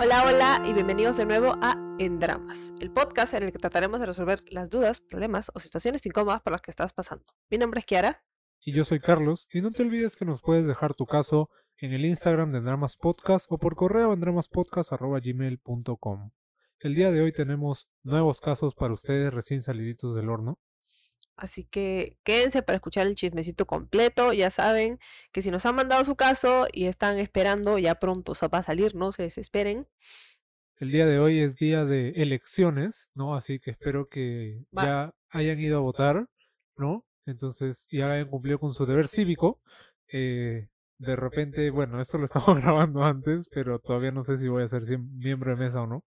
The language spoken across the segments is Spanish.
Hola, hola y bienvenidos de nuevo a En Dramas, el podcast en el que trataremos de resolver las dudas, problemas o situaciones incómodas por las que estás pasando. Mi nombre es Kiara. Y yo soy Carlos, y no te olvides que nos puedes dejar tu caso en el Instagram de Dramas Podcast o por correo en dramaspodcast.gmail.com. El día de hoy tenemos nuevos casos para ustedes recién saliditos del horno. Así que quédense para escuchar el chismecito completo. Ya saben que si nos han mandado su caso y están esperando, ya pronto va a salir, no se desesperen. El día de hoy es día de elecciones, ¿no? Así que espero que ya hayan ido a votar, ¿no? Entonces ya hayan cumplido con su deber cívico. Eh, de repente, bueno, esto lo estamos grabando antes, pero todavía no sé si voy a ser miembro de mesa o no.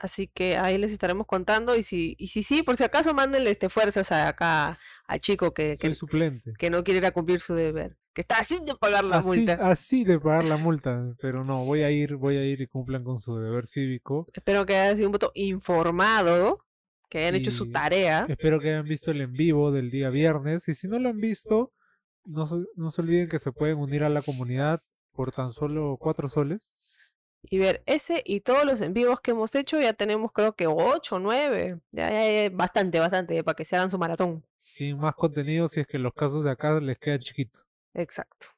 Así que ahí les estaremos contando y si y si sí, por si acaso mándenle este fuerzas a, acá al chico que que, suplente. que no quiere ir a cumplir su deber, que está así de pagar la multa. Así de pagar la multa, pero no, voy a ir, voy a ir y cumplan con su deber cívico. Espero que haya sido un voto informado, que hayan hecho su tarea. Espero que hayan visto el en vivo del día viernes y si no lo han visto, no no se olviden que se pueden unir a la comunidad por tan solo cuatro soles y ver ese y todos los en vivos que hemos hecho, ya tenemos creo que 8 o 9. Ya, ya, bastante, bastante, para que se hagan su maratón. Y más contenido si es que los casos de acá les quedan chiquitos. Exacto.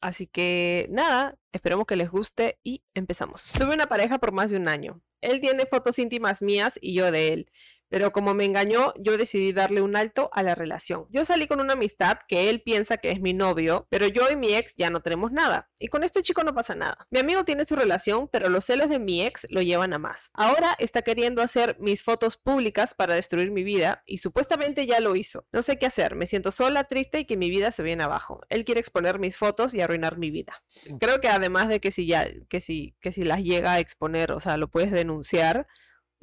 Así que nada, esperemos que les guste y empezamos. Tuve una pareja por más de un año. Él tiene fotos íntimas mías y yo de él. Pero como me engañó, yo decidí darle un alto a la relación. Yo salí con una amistad que él piensa que es mi novio, pero yo y mi ex ya no tenemos nada. Y con este chico no pasa nada. Mi amigo tiene su relación, pero los celos de mi ex lo llevan a más. Ahora está queriendo hacer mis fotos públicas para destruir mi vida y supuestamente ya lo hizo. No sé qué hacer, me siento sola, triste y que mi vida se viene abajo. Él quiere exponer mis fotos y arruinar mi vida. Creo que además de que si ya que si que si las llega a exponer, o sea, lo puedes denunciar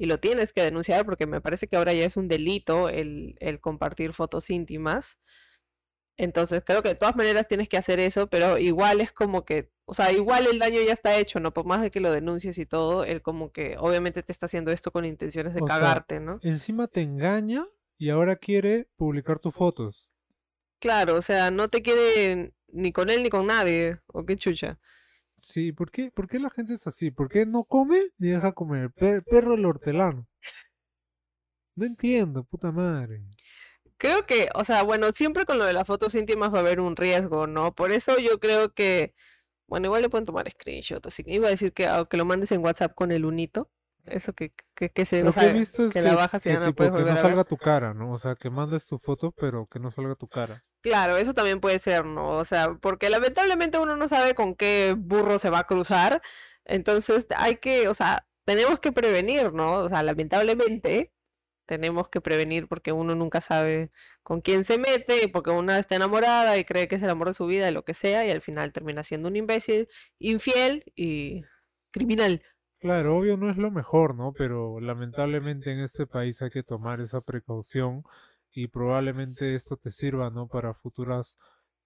y lo tienes que denunciar porque me parece que ahora ya es un delito el, compartir fotos íntimas. Entonces creo que de todas maneras tienes que hacer eso, pero igual es como que, o sea, igual el daño ya está hecho, ¿no? Por más de que lo denuncies y todo, él como que obviamente te está haciendo esto con intenciones de cagarte, ¿no? Encima te engaña y ahora quiere publicar tus fotos. Claro, o sea, no te quiere ni con él ni con nadie, o qué chucha. Sí, ¿por qué, ¿por qué la gente es así? ¿Por qué no come ni deja comer? perro el hortelano. No entiendo, puta madre. Creo que, o sea, bueno, siempre con lo de las fotos íntimas va a haber un riesgo, ¿no? Por eso yo creo que, bueno, igual le pueden tomar screenshot, así que iba a decir que, que lo mandes en WhatsApp con el unito. Eso que, que, que se Lo que he visto es que, la bajas y ya no puedes que no salga tu cara, ¿no? O sea, que mandes tu foto, pero que no salga tu cara. Claro, eso también puede ser, ¿no? O sea, porque lamentablemente uno no sabe con qué burro se va a cruzar. Entonces hay que, o sea, tenemos que prevenir, ¿no? O sea, lamentablemente tenemos que prevenir porque uno nunca sabe con quién se mete, porque una está enamorada y cree que es el amor de su vida y lo que sea, y al final termina siendo un imbécil, infiel y criminal. Claro, obvio no es lo mejor, ¿no? Pero lamentablemente en este país hay que tomar esa precaución y probablemente esto te sirva, ¿no? Para futuras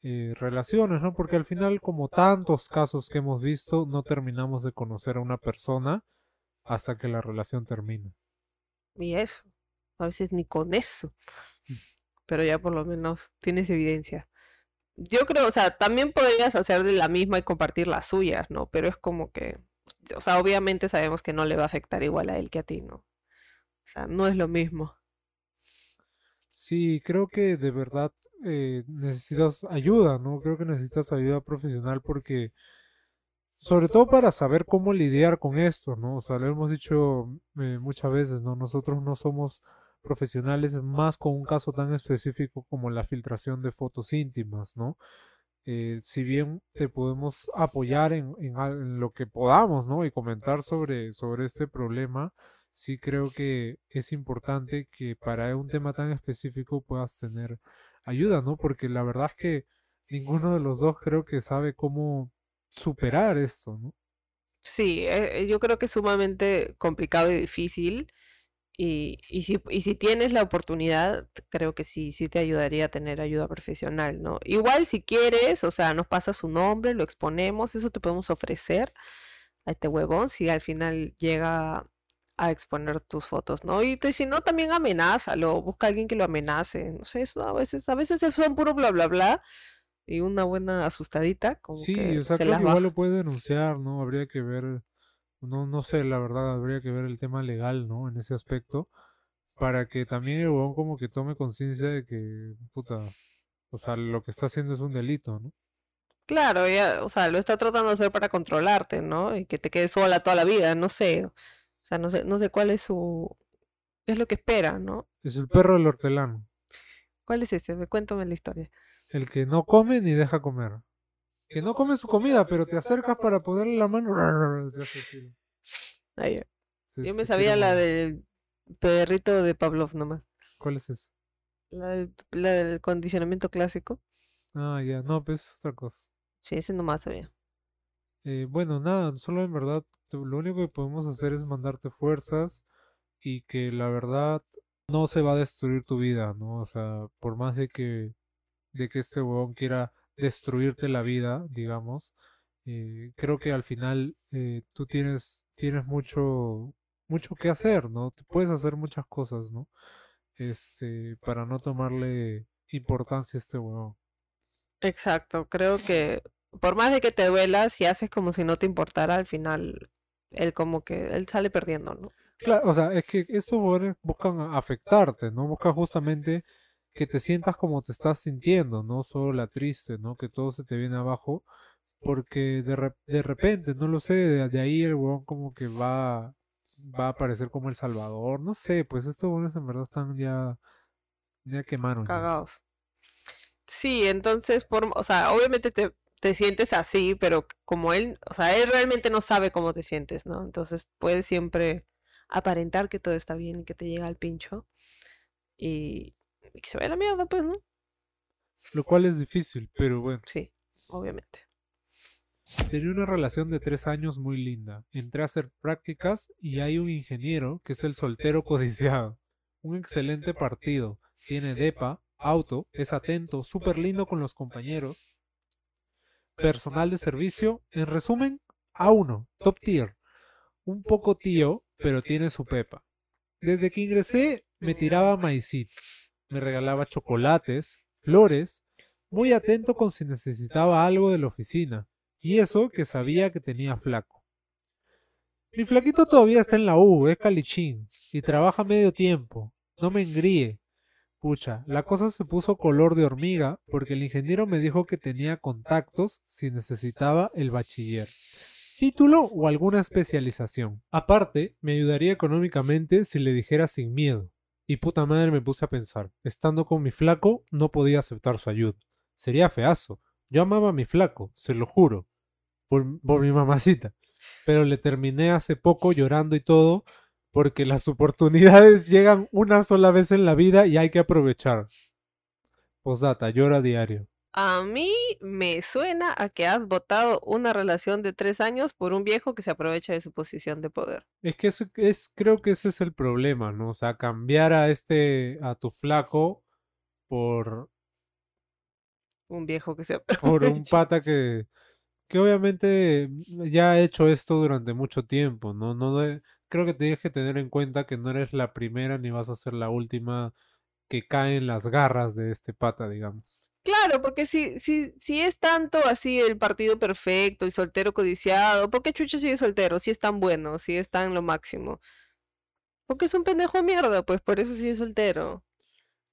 eh, relaciones, ¿no? Porque al final, como tantos casos que hemos visto, no terminamos de conocer a una persona hasta que la relación termina. Y eso, a veces ni con eso, mm. pero ya por lo menos tienes evidencia. Yo creo, o sea, también podrías hacer de la misma y compartir las suyas, ¿no? Pero es como que o sea, obviamente sabemos que no le va a afectar igual a él que a ti, ¿no? O sea, no es lo mismo. Sí, creo que de verdad eh, necesitas ayuda, ¿no? Creo que necesitas ayuda profesional porque, sobre todo para saber cómo lidiar con esto, ¿no? O sea, lo hemos dicho eh, muchas veces, ¿no? Nosotros no somos profesionales más con un caso tan específico como la filtración de fotos íntimas, ¿no? Eh, si bien te podemos apoyar en, lo que podamos, ¿no? Y comentar sobre, sobre este problema, sí creo que es importante que para un tema tan específico puedas tener ayuda, ¿no? Porque la verdad es que ninguno de los dos creo que sabe cómo superar esto, ¿no? Sí, eh, yo creo que es sumamente complicado y difícil. Y, y, si, y si tienes la oportunidad, creo que sí, sí te ayudaría a tener ayuda profesional, ¿no? Igual si quieres, o sea, nos pasa su nombre, lo exponemos, eso te podemos ofrecer a este huevón si al final llega a exponer tus fotos, ¿no? Y si no, también amenázalo, busca a alguien que lo amenace, no sé, eso a veces, a veces son puro bla bla bla, y una buena asustadita, como Sí, que o sea, se creo las que igual lo puede denunciar, ¿no? Habría que ver, no, no sé, la verdad, habría que ver el tema legal, ¿no? En ese aspecto, para que también el huevón como que tome conciencia de que, puta, o sea, lo que está haciendo es un delito, ¿no? Claro, ella, o sea, lo está tratando de hacer para controlarte, ¿no? Y que te quedes sola toda la vida, no sé. O sea, no sé, no sé cuál es su, qué es lo que espera, ¿no? Es el perro del hortelano, ¿Cuál es ese? Cuéntame la historia. el que no come ni deja comer. Que no come su comida, pero te acercas para ponerle la mano. te- Yo me sabía la del perrito de Pavlov nomás. ¿Cuál es ese? La del, la del condicionamiento clásico. Ah, ya, no, pues es otra cosa. Sí, ese nomás sabía. Eh, bueno, nada, solo en verdad lo único que podemos hacer es mandarte fuerzas y que la verdad no se va a destruir tu vida, ¿no? O sea, por más de que, de que este huevón quiera destruirte la vida, digamos, eh, creo que al final eh, tú tienes, tienes mucho, mucho que hacer, ¿no? Puedes hacer muchas cosas, ¿no? Este, para no tomarle importancia a este huevón. Exacto, creo que por más de que te duela, si haces como si no te importara, al final él como que él sale perdiendo, ¿no? Claro, o sea, es que estos huevones buscan afectarte, ¿no? Buscan justamente que te sientas como te estás sintiendo, ¿no? Solo la triste, ¿no? Que todo se te viene abajo, porque de, re- de repente, no lo sé, de, de ahí el huevón como que va, va a aparecer como el Salvador, no sé, pues estos huevones en verdad están ya, ya quemaron ya. Cagados. Sí, entonces, por, o sea, obviamente te, te sientes así, pero como él, o sea, él realmente no sabe cómo te sientes, ¿no? Entonces puedes siempre aparentar que todo está bien y que te llega al pincho y, y que se vaya a la mierda, pues, ¿no? Lo cual es difícil, pero bueno. Sí, obviamente. Tenía una relación de tres años muy linda. Entré a hacer prácticas y hay un ingeniero que es el soltero codiciado. Un excelente partido. Tiene depa, auto, es atento, súper lindo con los compañeros. Personal de servicio, en resumen, A1, top tier. Un poco tío, pero tiene su pepa. Desde que ingresé, me tiraba maicito. Me regalaba chocolates, flores, muy atento con si necesitaba algo de la oficina. Y eso que sabía que tenía flaco. Mi flaquito todavía está en la U, es calichín, y trabaja medio tiempo. No me engríe. Pucha, la cosa se puso color de hormiga porque el ingeniero me dijo que tenía contactos si necesitaba el bachiller. Título o alguna especialización. Aparte, me ayudaría económicamente si le dijera sin miedo. Y puta madre me puse a pensar, estando con mi flaco, no podía aceptar su ayuda. Sería feazo. Yo amaba a mi flaco, se lo juro. Por, por mi mamacita. Pero le terminé hace poco llorando y todo, porque las oportunidades llegan una sola vez en la vida y hay que aprovechar. Posdata, llora diario. A mí me suena a que has votado una relación de tres años por un viejo que se aprovecha de su posición de poder. Es que es, es- creo que ese es el problema, ¿no? O sea, cambiar a este, a tu flaco por, Un viejo que se por un aprovecha. pata que, que obviamente ya ha hecho esto durante mucho tiempo, ¿no? No de- creo que tienes que tener en cuenta que no eres la primera ni vas a ser la última que cae en las garras de este pata, digamos. Claro, porque si, si, si es tanto así el partido perfecto, el soltero codiciado, ¿por qué Chucho sigue soltero? Si es tan bueno, si es tan lo máximo. Porque es un pendejo de mierda, pues por eso sigue soltero.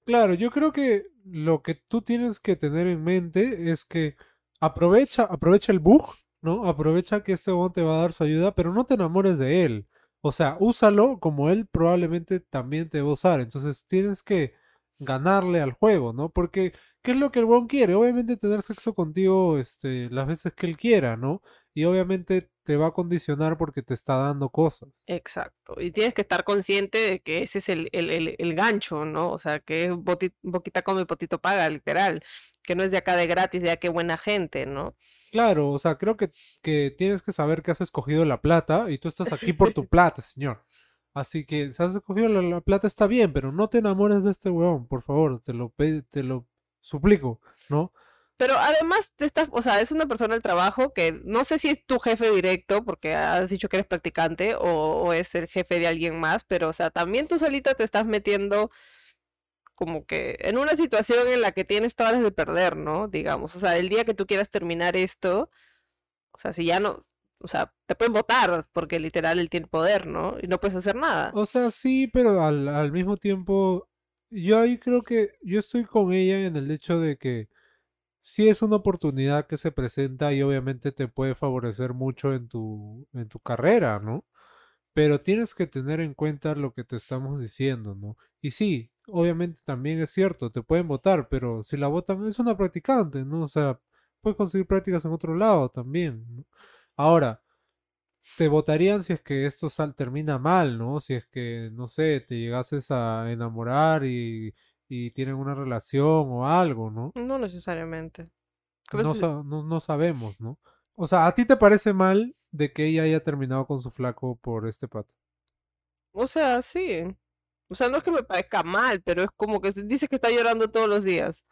Claro, yo creo que lo que tú tienes que tener en mente es que aprovecha, aprovecha el bug, ¿no? Aprovecha que este huevón te va a dar su ayuda, pero no te enamores de él. O sea, úsalo como él probablemente también te va a usar. Entonces tienes que ganarle al juego, ¿no? Porque, ¿qué es lo que el huevón quiere? Obviamente tener sexo contigo, este, las veces que él quiera, ¿no? Y obviamente te va a condicionar porque te está dando cosas. Exacto. Y tienes que estar consciente de que ese es el, el, el, el gancho, ¿no? O sea, que es boti- boquita come, potito paga, literal. Que no es de acá de gratis, de acá qué buena gente, ¿no? Claro, o sea, creo que, que tienes que saber que has escogido la plata y tú estás aquí por tu plata, señor. Así que si has escogido la, la plata está bien, pero no te enamores de este huevón, por favor, te lo, te lo suplico, ¿no? Pero además te estás, o sea, es una persona del trabajo que no sé si es tu jefe directo, porque has dicho que eres practicante, o, o es el jefe de alguien más, pero o sea, también tú solita te estás metiendo como que en una situación en la que tienes todas las de perder, ¿no? Digamos, o sea, el día que tú quieras terminar esto, o sea, si ya no, o sea, te pueden votar porque literal él tiene poder, ¿no? Y no puedes hacer nada. O sea, sí, pero al, al mismo tiempo, yo ahí creo que yo estoy con ella en el hecho de que sí es una oportunidad que se presenta y obviamente te puede favorecer mucho en tu, en tu carrera, ¿no? Pero tienes que tener en cuenta lo que te estamos diciendo, ¿no? Y sí, obviamente también es cierto, te pueden votar, pero si la votan es una practicante, ¿no? O sea, puedes conseguir prácticas en otro lado también, ¿no? Ahora, te votarían si es que esto sal, termina mal, ¿no? Si es que, no sé, te llegases a enamorar y, y tienen una relación o algo, ¿no? No necesariamente. ¿Qué No, sa- no, no sabemos, ¿no? O sea, ¿a ti te parece mal de que ella haya terminado con su flaco por este pato? O sea, sí. O sea, no es que me parezca mal, pero es como que dices que está llorando todos los días.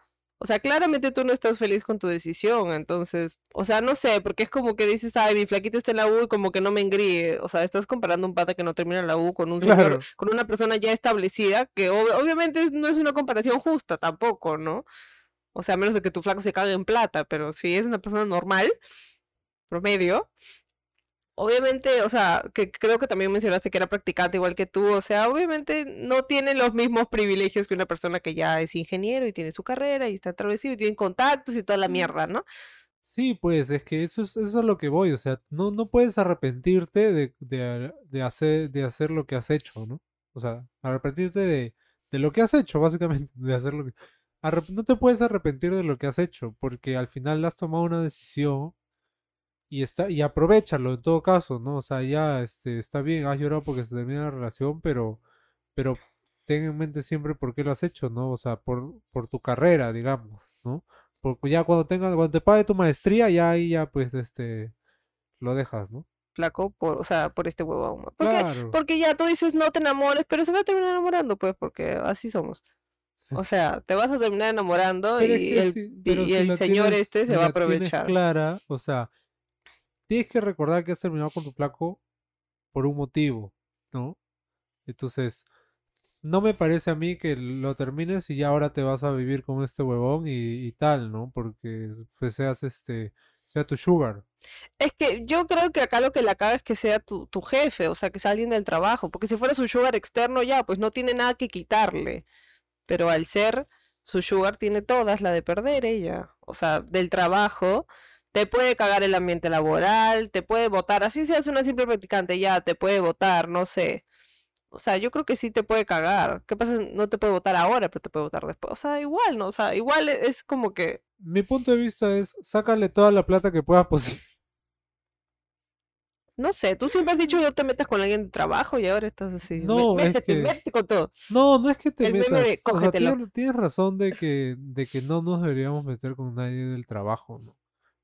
O sea, claramente tú no estás feliz con tu decisión, entonces, o sea, no sé, porque es como que dices, ay, mi flaquito está en la U y como que no me engríe. O sea, estás comparando un pata que no termina la U con un señor, con una persona ya establecida, que ob- obviamente no es una comparación justa tampoco, ¿no? O sea, a menos de que tu flaco se cague en plata, pero si es una persona normal, promedio, Obviamente, o sea, que creo que también mencionaste que era practicante igual que tú, o sea, obviamente no tiene los mismos privilegios que una persona que ya es ingeniero y tiene su carrera y está establecido y tiene contactos y toda la mierda, ¿no? Sí, pues es que eso es, eso es a lo que voy, o sea, no, no puedes arrepentirte de, de, de hacer, de hacer lo que has hecho, ¿no? O sea, arrepentirte de, de lo que has hecho, básicamente, de hacer lo que... arrep- no te puedes arrepentir de lo que has hecho, porque al final has tomado una decisión y está, y aprovechalo en todo caso, ¿no? O sea, ya este, está bien, has llorado porque se termina la relación, pero, pero ten en mente siempre por qué lo has hecho, ¿no? O sea, por, por tu carrera, digamos, ¿no? Porque ya cuando tengas, cuando te pague tu maestría, ya ahí ya pues este lo dejas, ¿no? Flaco, por, o sea, por este huevón. Porque, Claro. porque ya tú dices no te enamores, pero se va a terminar enamorando, pues, porque así somos. O sea, te vas a terminar enamorando Pero y el, si- y pero si el la señor tienes- este se va a aprovechar. clara, o sea, tienes que recordar que has terminado con tu flaco por un motivo, ¿no? Entonces, no me parece a mí que lo termines y ya ahora te vas a vivir con este huevón y, tal, ¿no? Porque pues seas este, sea tu sugar. Es que yo creo que acá lo que la caga es que sea tu, tu jefe, o sea, que sea alguien del trabajo, porque si fuera su sugar externo ya, pues no tiene nada que quitarle, pero al ser su sugar tiene todas la de perder ella, o sea, del trabajo, te puede cagar el ambiente laboral, te puede votar, así seas una simple practicante, ya, te puede votar, no sé, o sea, yo creo que sí te puede cagar, ¿qué pasa? No te puede votar ahora, pero te puede votar después, o sea, igual, ¿no? O sea, igual e- es como que... Mi punto de vista es, sácale toda la plata que puedas posible. No sé, tú siempre has dicho no te metas con alguien de trabajo y ahora estás así. No, es métete, que- métete con todo. No, no es que te El meme de metas. O sea, tienes, tienes razón de que, de que no nos deberíamos meter con nadie del trabajo, ¿no?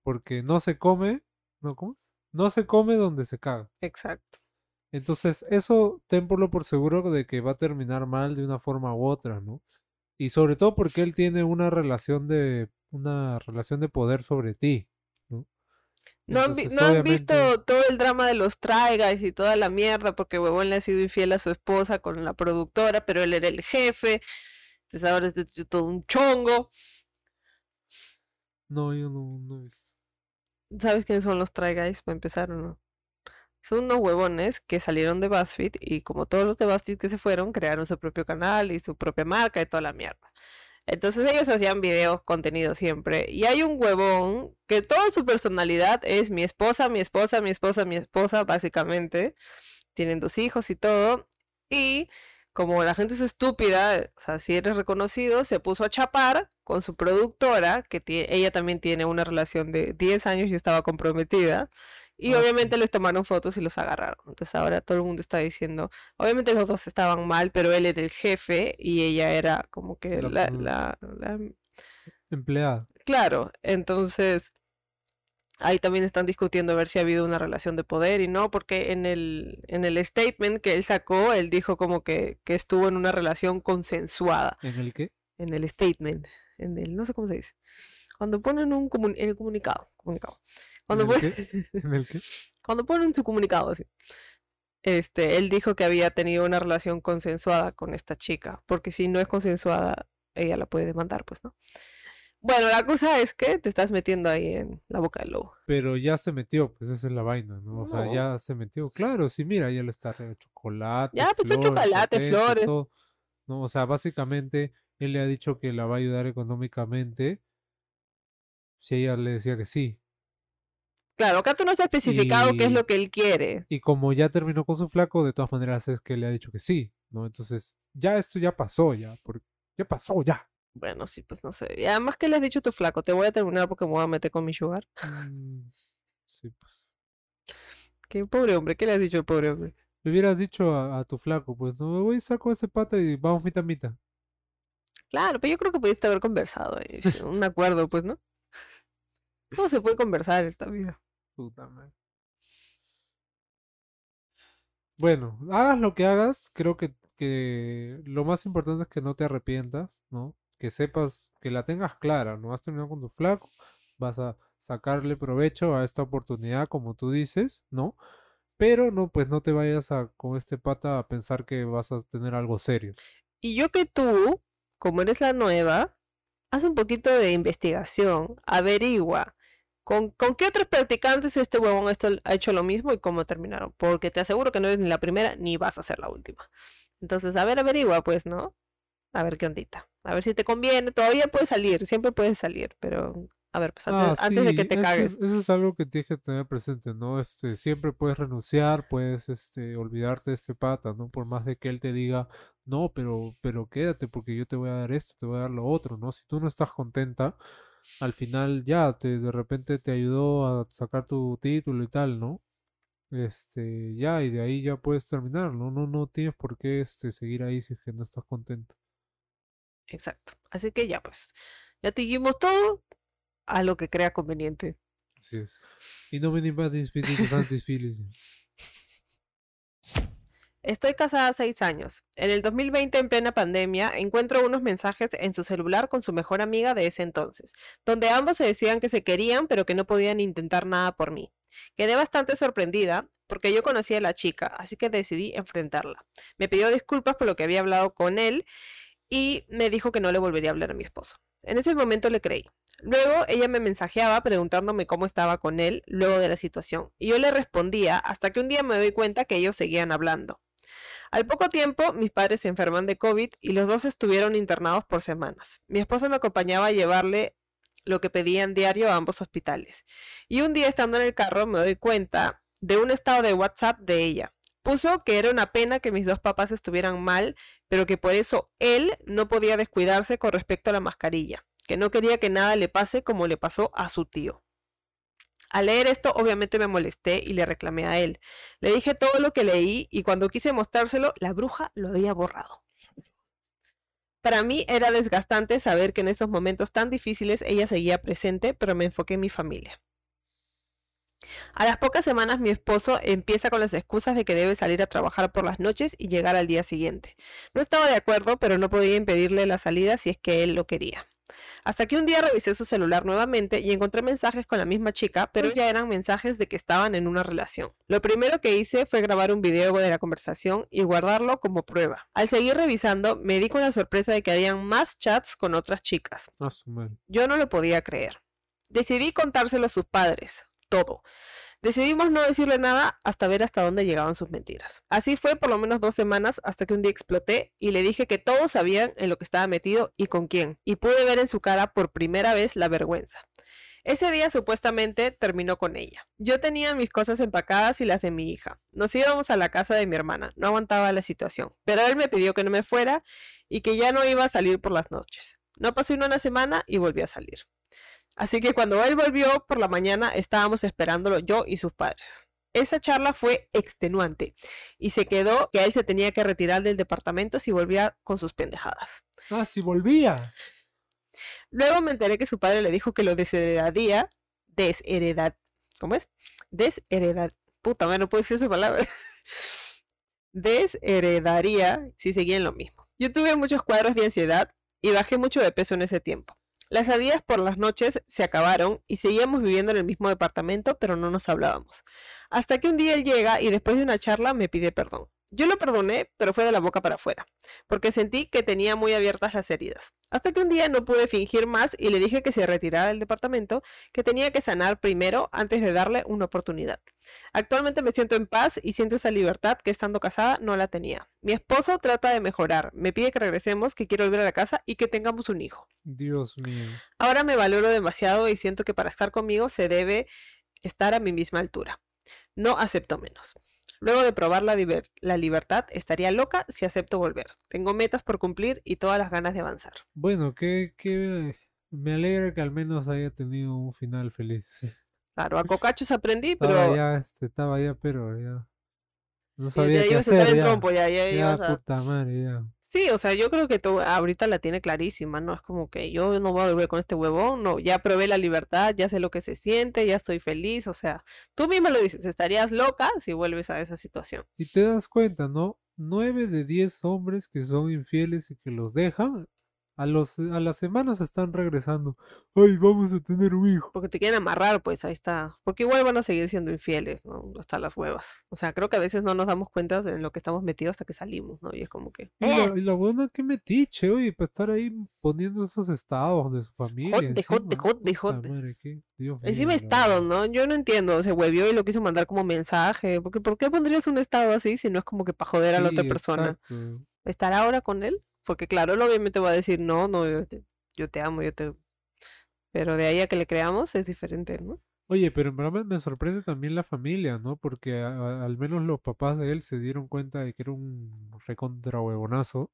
Porque no se come, ¿no? ¿Cómo es? No se come donde se caga. Exacto. Entonces, eso tenlo por seguro de que va a terminar mal de una forma u otra, ¿no? Y sobre todo porque él tiene una relación de, una relación de poder sobre ti, ¿no? ¿No han, visto todo el drama de los traigas y toda la mierda? Porque huevón le ha sido infiel a su esposa con la productora, pero él era el jefe. Entonces ahora es todo un chongo. No, yo no, no he visto. ¿Sabes quiénes son los Try Guys para empezar no? Son unos huevones que salieron de BuzzFeed y como todos los de BuzzFeed que se fueron, crearon su propio canal y su propia marca y toda la mierda. Entonces ellos hacían videos, contenido siempre. Y hay un huevón que toda su personalidad es mi esposa, mi esposa, mi esposa, mi esposa, básicamente. Tienen dos hijos y todo. Y como la gente es estúpida, o sea, si eres reconocido, se puso a chapar con su productora, que ella también tiene una relación de 10 años y estaba comprometida. Y Ah, obviamente les tomaron fotos y los agarraron. Entonces ahora todo el mundo está diciendo, obviamente los dos estaban mal, pero él era el jefe y ella era como que La la, pro- la, la- Empleada. Claro, entonces ahí también están discutiendo a ver si ha habido una relación de poder y no, porque en el, en el statement que él sacó, él dijo como que, que estuvo en una relación consensuada. ¿En el qué? En el statement, en el, no sé cómo se dice. Cuando ponen un comun- en el comunicado, comunicado. Cuando ¿En el ponen, ¿En el qué? cuando ponen su comunicado así. este, él dijo que había tenido una relación consensuada con esta chica, porque si no es consensuada, ella la puede demandar, pues, ¿no? Bueno, la cosa es que te estás metiendo ahí en la boca del lobo. Pero ya se metió, pues esa es la vaina, ¿no? O sea, No. ya se metió. Claro, sí, mira, ya le está regando chocolate. Ya, pues, flores, chocolate, flores. todo. No, o sea, básicamente él le ha dicho que la va a ayudar económicamente si ella le decía que sí. Claro, acá tú no está especificado qué es lo que él quiere. Y como ya terminó con su flaco, de todas maneras es que le ha dicho que sí, ¿no? Entonces, ya esto ya pasó, ya, porque ya pasó, ya. Bueno, sí, pues no sé. Y además que le has dicho a tu flaco, te voy a terminar porque me voy a meter con mi sugar. Mm, sí, pues. Qué pobre hombre, ¿qué le has dicho al pobre hombre? Le hubieras dicho a, a tu flaco, pues, no, me voy a estar con ese pata y vamos mitad mitad. Claro, pero yo creo que pudiste haber conversado. eh, Un acuerdo, pues, ¿no? ¿Cómo se puede conversar esta vida? Puta madre. Bueno, hagas lo que hagas, creo que, que lo más importante es que no te arrepientas, ¿no? Que sepas, que la tengas clara, ¿no? Has terminado con tu flaco, vas a sacarle provecho a esta oportunidad, como tú dices, ¿no? Pero no, pues no te vayas a, con este pata a pensar que vas a tener algo serio. Y yo que tú, como eres la nueva, haz un poquito de investigación, averigua con, con qué otros practicantes este huevón esto ha hecho lo mismo y cómo terminaron. Porque te aseguro que no eres ni la primera ni vas a ser la última. Entonces, a ver, averigua, pues, ¿no? A ver qué ondita. A ver si te conviene. Todavía puedes salir, siempre puedes salir, pero a ver, pues antes, Ah, antes de que te eso cagues. es, eso es algo que tienes que tener presente, ¿no? Este, siempre puedes renunciar, puedes, este, olvidarte de este pata, ¿no? Por más de que él te diga, no, pero, pero quédate porque yo te voy a dar esto, te voy a dar lo otro, ¿no? Si tú no estás contenta, al final ya, te, de repente te ayudó a sacar tu título y tal, ¿no? Este, ya, y de ahí ya puedes terminar, ¿no? No, no tienes por qué, este, seguir ahí si es que no estás contenta. Exacto. Así que ya, pues, ya te dijimos todo a lo que crea conveniente. Así es. Y no me invades, feelings. Estoy casada seis años. En el 2020, en plena pandemia, encuentro unos mensajes en su celular con su mejor amiga de ese entonces, donde ambos se decían que se querían, pero que no podían intentar nada por mí. Quedé bastante sorprendida porque yo conocía a la chica, así que decidí enfrentarla. Me pidió disculpas por lo que había hablado con él y me dijo que no le volvería a hablar a mi esposo. En ese momento le creí. Luego ella me mensajeaba preguntándome cómo estaba con él luego de la situación, y yo le respondía hasta que un día me doy cuenta que ellos seguían hablando. Al poco tiempo, mis padres se enferman de COVID y los dos estuvieron internados por semanas. Mi esposo me acompañaba a llevarle lo que pedían diario a ambos hospitales. Y un día estando en el carro me doy cuenta de un estado de WhatsApp de ella. Puso que era una pena que mis dos papás estuvieran mal, pero que por eso él no podía descuidarse con respecto a la mascarilla, que no quería que nada le pase como le pasó a su tío. Al leer esto, obviamente me molesté y le reclamé a él. Le dije todo lo que leí y cuando quise mostrárselo, la bruja lo había borrado. Para mí era desgastante saber que en estos momentos tan difíciles ella seguía presente, pero me enfoqué en mi familia. A las pocas semanas mi esposo empieza con las excusas de que debe salir a trabajar por las noches y llegar al día siguiente. No estaba de acuerdo, pero no podía impedirle la salida si es que él lo quería. Hasta que un día revisé su celular nuevamente y encontré mensajes con la misma chica, pero ya eran mensajes de que estaban en una relación. Lo primero que hice fue grabar un video de la conversación y guardarlo como prueba. Al seguir revisando, me di con la sorpresa de que habían más chats con otras chicas. A su madre. Yo no lo podía creer. Decidí contárselo a sus padres, todo. Decidimos no decirle nada hasta ver hasta dónde llegaban sus mentiras. Así fue por lo menos dos semanas hasta que un día exploté y le dije que todos sabían en lo que estaba metido y con quién, y pude ver en su cara por primera vez la vergüenza. Ese día supuestamente terminó con ella. Yo tenía mis cosas empacadas y las de mi hija. Nos íbamos a la casa de mi hermana. No aguantaba la situación. Pero él me pidió que no me fuera y que ya no iba a salir por las noches. No pasó ni una semana y volví a salir. Así que cuando él volvió por la mañana estábamos esperándolo yo y sus padres. Esa charla fue extenuante y se quedó que él se tenía que retirar del departamento si volvía con sus pendejadas. Ah, si volvía. Luego me enteré que su padre le dijo que lo desheredaría, desheredad, ¿cómo es? Desheredad, puta, madre, no puedo decir esa palabra. Desheredaría si seguían lo mismo. Yo tuve muchos cuadros de ansiedad y bajé mucho de peso en ese tiempo. Las salidas por las noches se acabaron y seguíamos viviendo en el mismo departamento, pero no nos hablábamos. Hasta que un día él llega y después de una charla me pide perdón. Yo lo perdoné, pero fue de la boca para afuera, porque sentí que tenía muy abiertas las heridas. Hasta que un día no pude fingir más y le dije que se retirara del departamento, que tenía que sanar primero antes de darle una oportunidad. Actualmente me siento en paz y siento esa libertad que estando casada no la tenía. Mi esposo trata de mejorar, me pide que regresemos, que quiero volver a la casa y que tengamos un hijo. Dios mío. Ahora me valoro demasiado y siento que para estar conmigo se debe estar a mi misma altura. No acepto menos. Luego de probar la, la, libertad, estaría loca si acepto volver. Tengo metas por cumplir y todas las ganas de avanzar. Bueno, que, que me alegra que al menos haya tenido un final feliz. Claro, a cocachos aprendí, pero... Estaba ya, este, estaba ya, pero ya... No sabía qué hacer, ya, trompo, ya, ya, ya, puta madre, ya. Sí, o sea, yo creo que tú ahorita la tiene clarísima, ¿no? Es como que yo no voy a volver con este huevón, no, ya probé la libertad, ya sé lo que se siente, ya estoy feliz, o sea, tú misma lo dices, estarías loca si vuelves a esa situación. Y te das cuenta, ¿no? Nueve de diez hombres que son infieles y que los dejan, a, los, a las semanas están regresando. Ay, vamos a tener un hijo. Porque te quieren amarrar, pues ahí está. Porque igual van a seguir siendo infieles, ¿no? Hasta las huevas. O sea, creo que a veces no nos damos cuenta de lo que estamos metidos hasta que salimos, ¿no? Y es como que. Y la, ¡eh! y la buena que metiche, oye, para estar ahí poniendo esos estados de su familia. Jote, jote, jote, jote. Encima estado, ¿no? Yo no entiendo. Se huevió y lo quiso mandar como mensaje. Porque ¿por qué pondrías un estado así si no es como que para joder a la otra persona? ¿Estar ahora con él? Porque claro, él obviamente va a decir, no, no, yo te, amo, yo te... Pero de ahí a que le creamos es diferente, ¿no? Oye, pero en verdad me sorprende también la familia, ¿no? Porque al menos los papás de él se dieron cuenta de que era un recontra huevonazo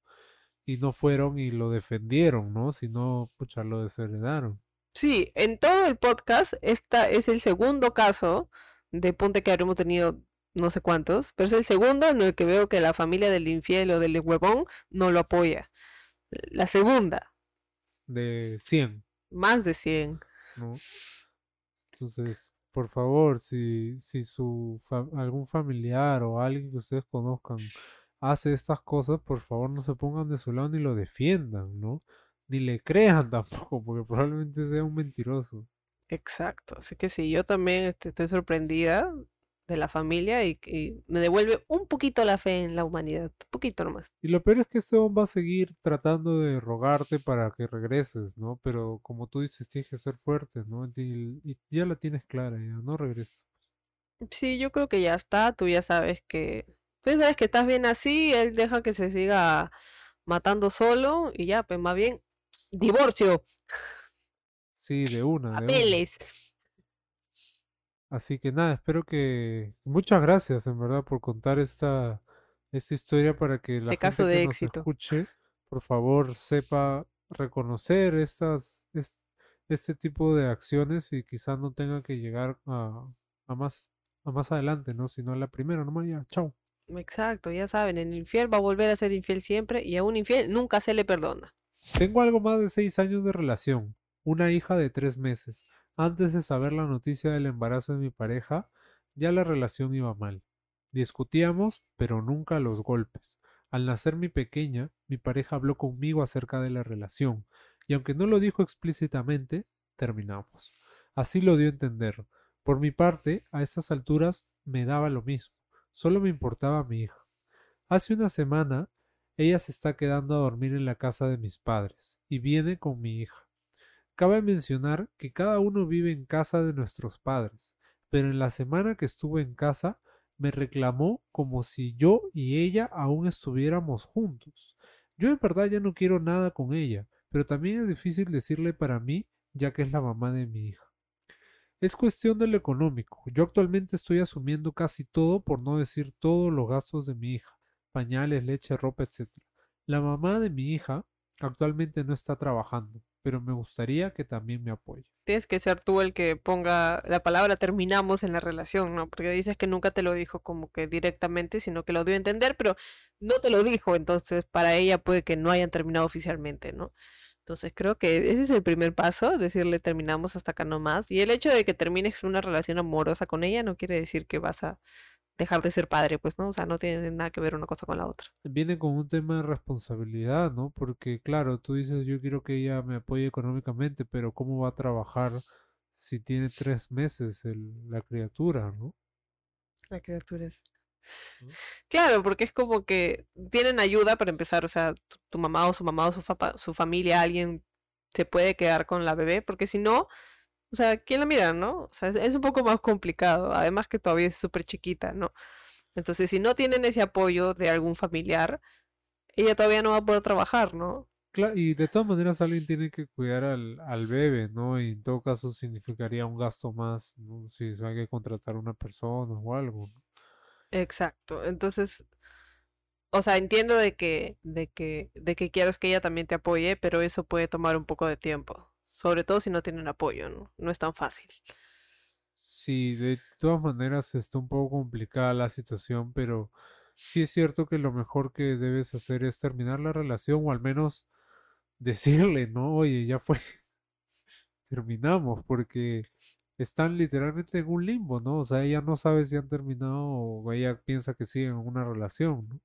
y no fueron y lo defendieron, ¿no? Sino, pucha, lo desheredaron. Sí, en todo el podcast, esta es el segundo caso de punte que habremos tenido no sé cuántos, pero es el segundo en el que veo que la familia del infiel o del huevón no lo apoya. La segunda. De 100. Más de 100. ¿no? Entonces, por favor, si, si su algún familiar o alguien que ustedes conozcan hace estas cosas, por favor no se pongan de su lado ni lo defiendan, ¿no? Ni le crean tampoco, porque probablemente sea un mentiroso. Exacto, así que sí, yo también este, estoy sorprendida de la familia y, me devuelve un poquito la fe en la humanidad, un poquito nomás. Y lo peor es que este hombre va a seguir tratando de rogarte para que regreses, ¿no? Pero como tú dices, tienes que ser fuerte, ¿no? Y, ya la tienes clara, ya, no regreses. Sí, yo creo que ya está, tú ya sabes que, tú ya sabes que estás bien así, él deja que se siga matando solo y ya, pues más bien, divorcio. Sí, de una. Papeles. Así que nada, espero que... Muchas gracias en verdad por contar esta, esta historia para que la gente que nos escuche, por favor, sepa reconocer estas, este tipo de acciones y quizás no tenga que llegar a, a, más, a más adelante, ¿no? Sino a la primera, nomás ya, chao. Exacto, ya saben, el infiel va a volver a ser infiel siempre y a un infiel nunca se le perdona. Tengo algo más de seis años de relación, una hija de tres meses. Antes de saber la noticia del embarazo de mi pareja, ya la relación iba mal. Discutíamos, pero nunca los golpes. Al nacer mi pequeña, mi pareja habló conmigo acerca de la relación, y aunque no lo dijo explícitamente, terminamos. Así lo dio a entender. Por mi parte, a estas alturas me daba lo mismo, solo me importaba mi hija. Hace una semana, ella se está quedando a dormir en la casa de mis padres, y viene con mi hija. Cabe mencionar que cada uno vive en casa de nuestros padres, pero en la semana que estuve en casa me reclamó como si yo y ella aún estuviéramos juntos. Yo en verdad ya no quiero nada con ella, pero también es difícil decirle para mí, ya que es la mamá de mi hija. Es cuestión de lo económico. Yo actualmente estoy asumiendo casi todo, por no decir todos los gastos de mi hija, pañales, leche, ropa, etc. La mamá de mi hija actualmente no está trabajando, pero me gustaría que también me apoye. Tienes que ser tú el que ponga la palabra terminamos en la relación, ¿no? Porque dices que nunca te lo dijo como que directamente, sino que lo dio a entender, pero no te lo dijo, entonces para ella puede que no hayan terminado oficialmente, ¿no? Entonces creo que ese es el primer paso, decirle terminamos hasta acá nomás. Y el hecho de que termines una relación amorosa con ella no quiere decir que vas a dejar de ser padre, pues, ¿no? O sea, no tiene nada que ver una cosa con la otra. Viene con un tema de responsabilidad, ¿no? Porque claro, tú dices, yo quiero que ella me apoye económicamente, pero ¿cómo va a trabajar si tiene tres meses el- la criatura, ¿no? La criatura es. ¿no? Claro, porque es como que tienen ayuda para empezar, o sea, tu, tu mamá o su mamá o su familia, alguien se puede quedar con la bebé, porque si no, o sea, ¿quién la mira, no? O sea, es, es un poco más complicado, además que todavía es súper chiquita, ¿no? Entonces, si no tienen ese apoyo de algún familiar, ella todavía no va a poder trabajar, ¿no? Cla- y de todas maneras alguien tiene que cuidar al, al bebé, ¿no? Y en todo caso significaría un gasto más, ¿no? Si hay que contratar una persona o algo, ¿no? Exacto. Entonces, o sea, entiendo de que, de que, de que quieras que ella también te apoye, pero eso puede tomar un poco de tiempo. Sobre todo si no tienen apoyo, ¿no? No es tan fácil. Sí, de todas maneras está un poco complicada la situación, pero sí es cierto que lo mejor que debes hacer es terminar la relación o al menos decirle, ¿no? Oye, ya fue, terminamos, porque están literalmente en un limbo, ¿no? O sea, ella no sabe si han terminado o ella piensa que siguen en una relación, ¿no?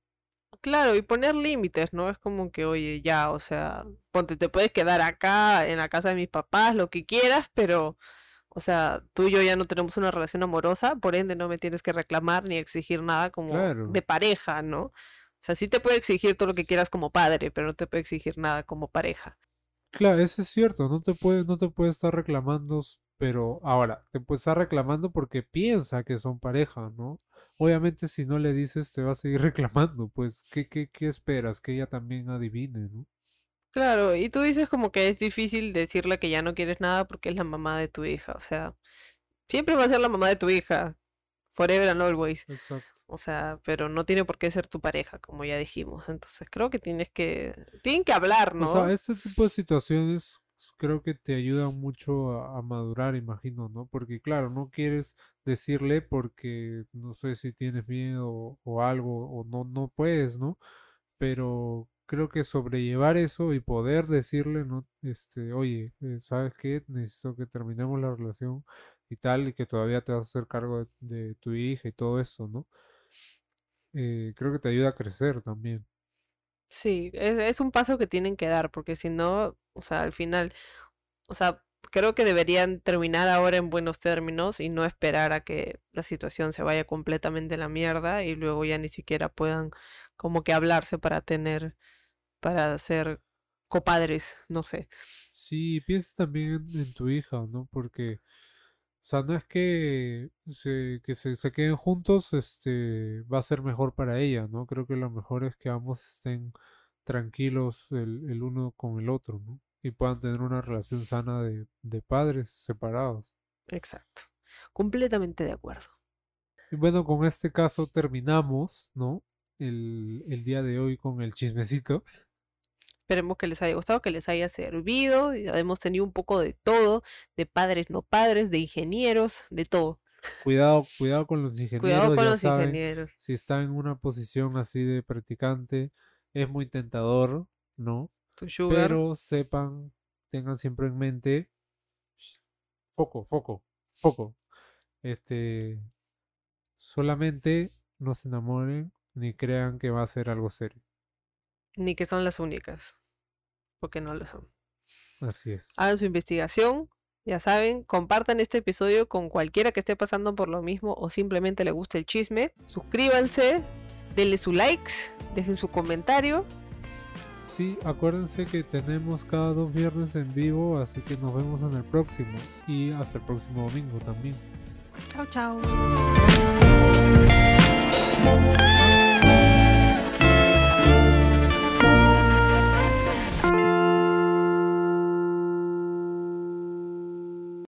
Claro, y poner límites, ¿no? Es como que, oye, ya, o sea, ponte, te puedes quedar acá en la casa de mis papás, lo que quieras, pero, o sea, tú y yo ya no tenemos una relación amorosa, por ende no me tienes que reclamar ni exigir nada como Claro. de pareja, ¿no? O sea, sí te puede exigir todo lo que quieras como padre, pero no te puede exigir nada como pareja. Claro, eso es cierto, no te puede, no te puede estar reclamando, pero ahora, te puede estar reclamando porque piensa que son pareja, ¿no? Obviamente si no le dices te va a seguir reclamando, pues, ¿qué, qué, qué esperas? Que ella también adivine, ¿no? Claro, y tú dices como que es difícil decirle que ya no quieres nada porque es la mamá de tu hija, o sea, siempre va a ser la mamá de tu hija, forever and always. Exacto. O sea, pero no tiene por qué ser tu pareja, como ya dijimos. Entonces creo que tienes que, tienen que hablar, O sea, ¿no? este tipo de situaciones creo que te ayudan mucho a, madurar, imagino, ¿no? Porque claro, no quieres decirle porque no sé si tienes miedo o, algo, o no, no puedes, ¿no? Pero creo que sobrellevar eso y poder decirle, ¿no? Este, oye, eh, ¿sabes qué? Necesito que terminemos la relación y tal, y que todavía te vas a hacer cargo de, tu hija y todo eso, ¿no? Eh, creo que te ayuda a crecer también. Sí, es un paso que tienen que dar, porque si no, o sea, al final, o sea, creo que deberían terminar ahora en buenos términos y no esperar a que la situación se vaya completamente a la mierda y luego ya ni siquiera puedan como que hablarse para tener, para ser copadres, no sé. Sí, piensa también en, tu hija, ¿no? Porque, o sea, no es que se, que se, se queden juntos, este, va a ser mejor para ella, ¿no? Creo que lo mejor es que ambos estén tranquilos el, el uno con el otro, ¿no? Y puedan tener una relación sana de, de padres separados. Exacto. Completamente de acuerdo. Y bueno, con este caso terminamos, ¿no? El, el día de hoy con el chismecito. Esperemos que les haya gustado, que les haya servido. Ya hemos tenido un poco de todo, de padres, no padres, de ingenieros, de todo. Cuidado, cuidado con los Cuidado ingenieros, con ya los saben. ingenieros. si está en una posición así de practicante, es muy tentador, ¿no? Sugar. Pero sepan, tengan siempre en mente, foco, foco, foco. Este, solamente no se enamoren ni crean que va a ser algo serio. Ni que son las únicas. Porque no lo son. Así es. Hagan su investigación. Ya saben, compartan este episodio con cualquiera que esté pasando por lo mismo o simplemente le guste el chisme. Suscríbanse, denle su likes, dejen su comentario. Acuérdense que tenemos cada dos viernes en vivo, así que nos vemos en el próximo y hasta el próximo domingo también. Chao, chao.